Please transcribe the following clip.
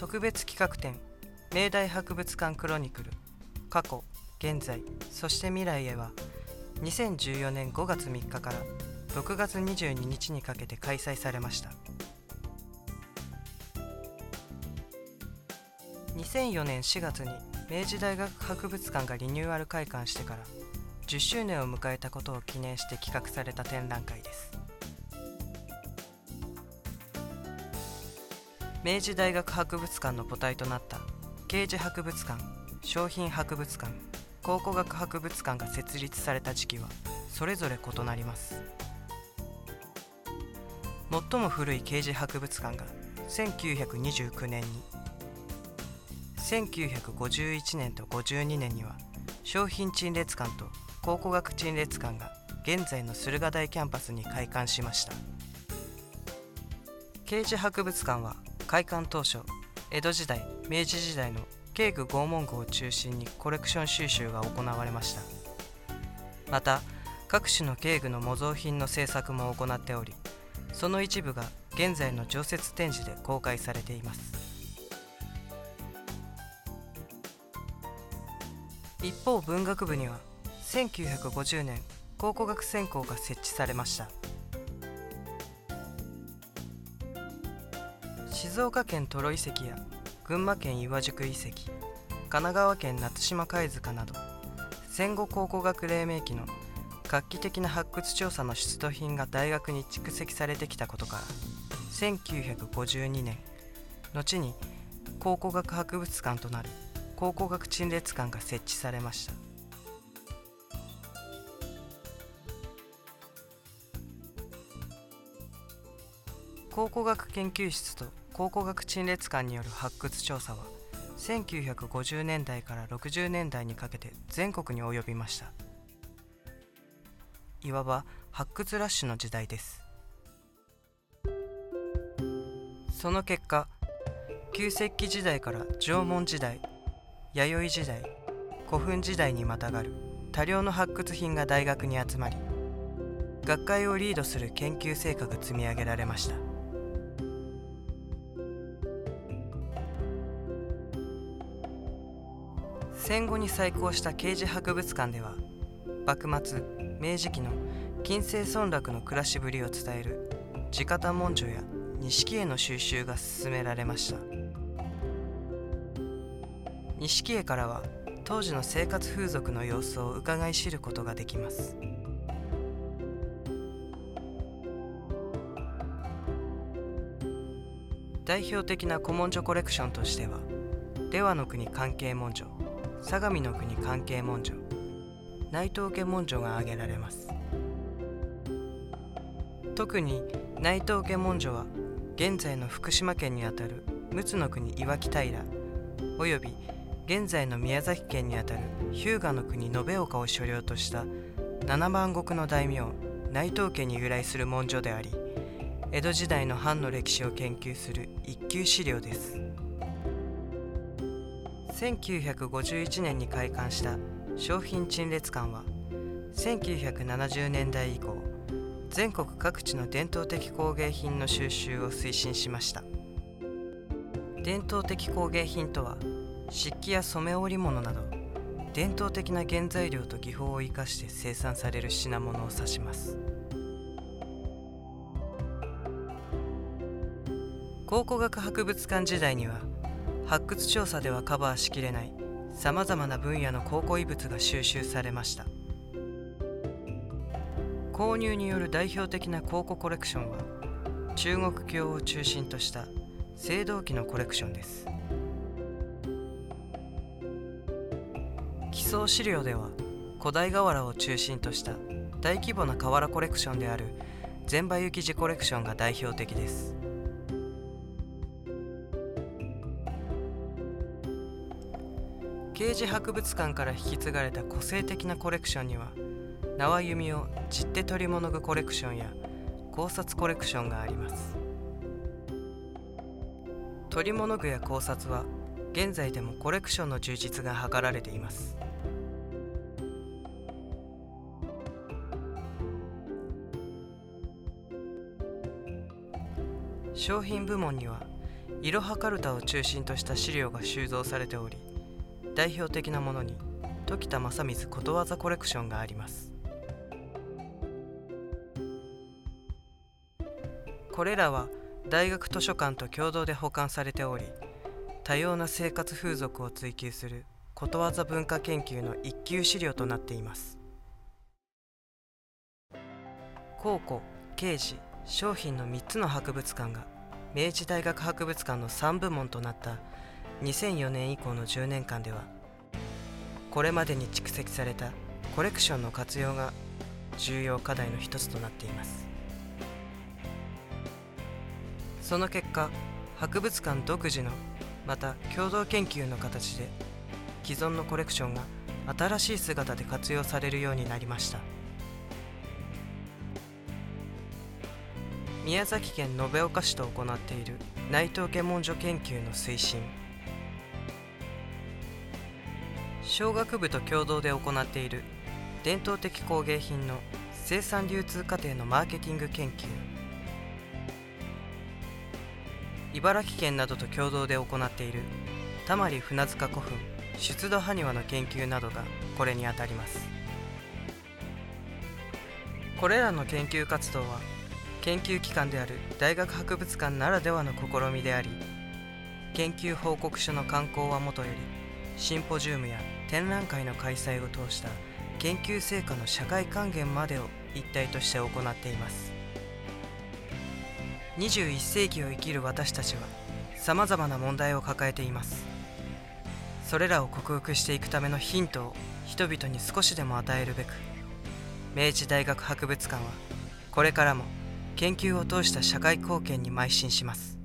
特別企画展明大博物館クロニクル過去現在そして未来へは2014年5月3日から6月22日にかけて開催されました。2004年4月に明治大学博物館がリニューアル開館してから10周年を迎えたことを記念して企画された展覧会です。明治大学博物館の母体となった。刑事博物館商品博物館考古学博物館が設立された時期はそれぞれ異なります。最も古い刑事博物館が1929年に。1951年と52年には商品陳列館と考古学陳列館が現在の駿河台キャンパスに開館しました。刑事博物館は開館当初江戸時代明治時代の警具拷問具を中心にコレクション収集が行われました。また各種の警具の模造品の制作も行っておりその一部が現在の常設展示で公開されています。一方文学部には1950年考古学専攻が設置されました。静岡県トロ遺跡や群馬県岩宿遺跡神奈川県夏島貝塚など戦後考古学黎明期の画期的な発掘調査の出土品が大学に蓄積されてきたことから1952年後に考古学博物館となる考古学陳列館が設置されました。考古学研究室と考古学陳列館による発掘調査は1950年代から60年代にかけて全国に及びました。いわば発掘ラッシュの時代です。その結果旧石器時代から縄文時代弥生時代古墳時代にまたがる多量の発掘品が大学に集まり学会をリードする研究成果が積み上げられました。戦後に再興した刑事博物館では幕末明治期の近世村落の暮らしぶりを伝える地方文書や錦絵の収集が進められました。錦絵からは当時の生活風俗の様子を伺い知ることができます。代表的な古文書コレクションとしては出羽の国関係文書相模の国関係文書。内藤家文書が挙げられます。特に内藤家文書は現在の福島県にあたる陸奥の国岩木平および現在の宮崎県にあたる日向の国延岡を所領とした七万石の大名内藤家に由来する文書であり江戸時代の藩の歴史を研究する一級資料です。1951年に開館した商品陳列館は1970年代以降全国各地の伝統的工芸品の収集を推進しました。伝統的工芸品とは漆器や染め織物など伝統的な原材料と技法を生かして生産される品物を指します。考古学博物館時代には発掘調査ではカバーしきれないさまざまな分野の考古遺物が収集されました。購入による代表的な考古コレクションは中国教を中心とした青銅器のコレクションです。基礎資料では古代瓦を中心とした大規模な瓦コレクションである全場幸寺コレクションが代表的です。刑事博物館から引き継がれた個性的なコレクションには縄弓を散って取り物具コレクションや考察コレクションがあります。取り物具や考察は現在でもコレクションの充実が図られています。商品部門にはいろはかるたを中心とした資料が収蔵されており代表的なものに時田正光ことわざコレクションがあります。これらは大学図書館と共同で保管されており多様な生活風俗を追求することわざ文化研究の一級資料となっています。考古刑事商品の3つの博物館が明治大学博物館の3部門となった2004年以降の10年間ではこれまでに蓄積されたコレクションの活用が重要課題の一つとなっています。その結果博物館独自のまた共同研究の形で既存のコレクションが新しい姿で活用されるようになりました。宮崎県延岡市と行っている内藤家文書研究の推進。小学部と共同で行っている伝統的工芸品の生産流通過程のマーケティング研究。茨城県などと共同で行っているたまり船塚古墳出土埴輪の研究などがこれにあたります。これらの研究活動は研究機関である大学博物館ならではの試みであり研究報告書の刊行はもとよりシンポジウムや展覧会の開催を通した研究成果の社会還元までを一体として行っています。21世紀を生きる私たちはさまざまな問題を抱えています。それらを克服していくためのヒントを人々に少しでも与えるべく明治大学博物館はこれからも研究を通した社会貢献に邁進します。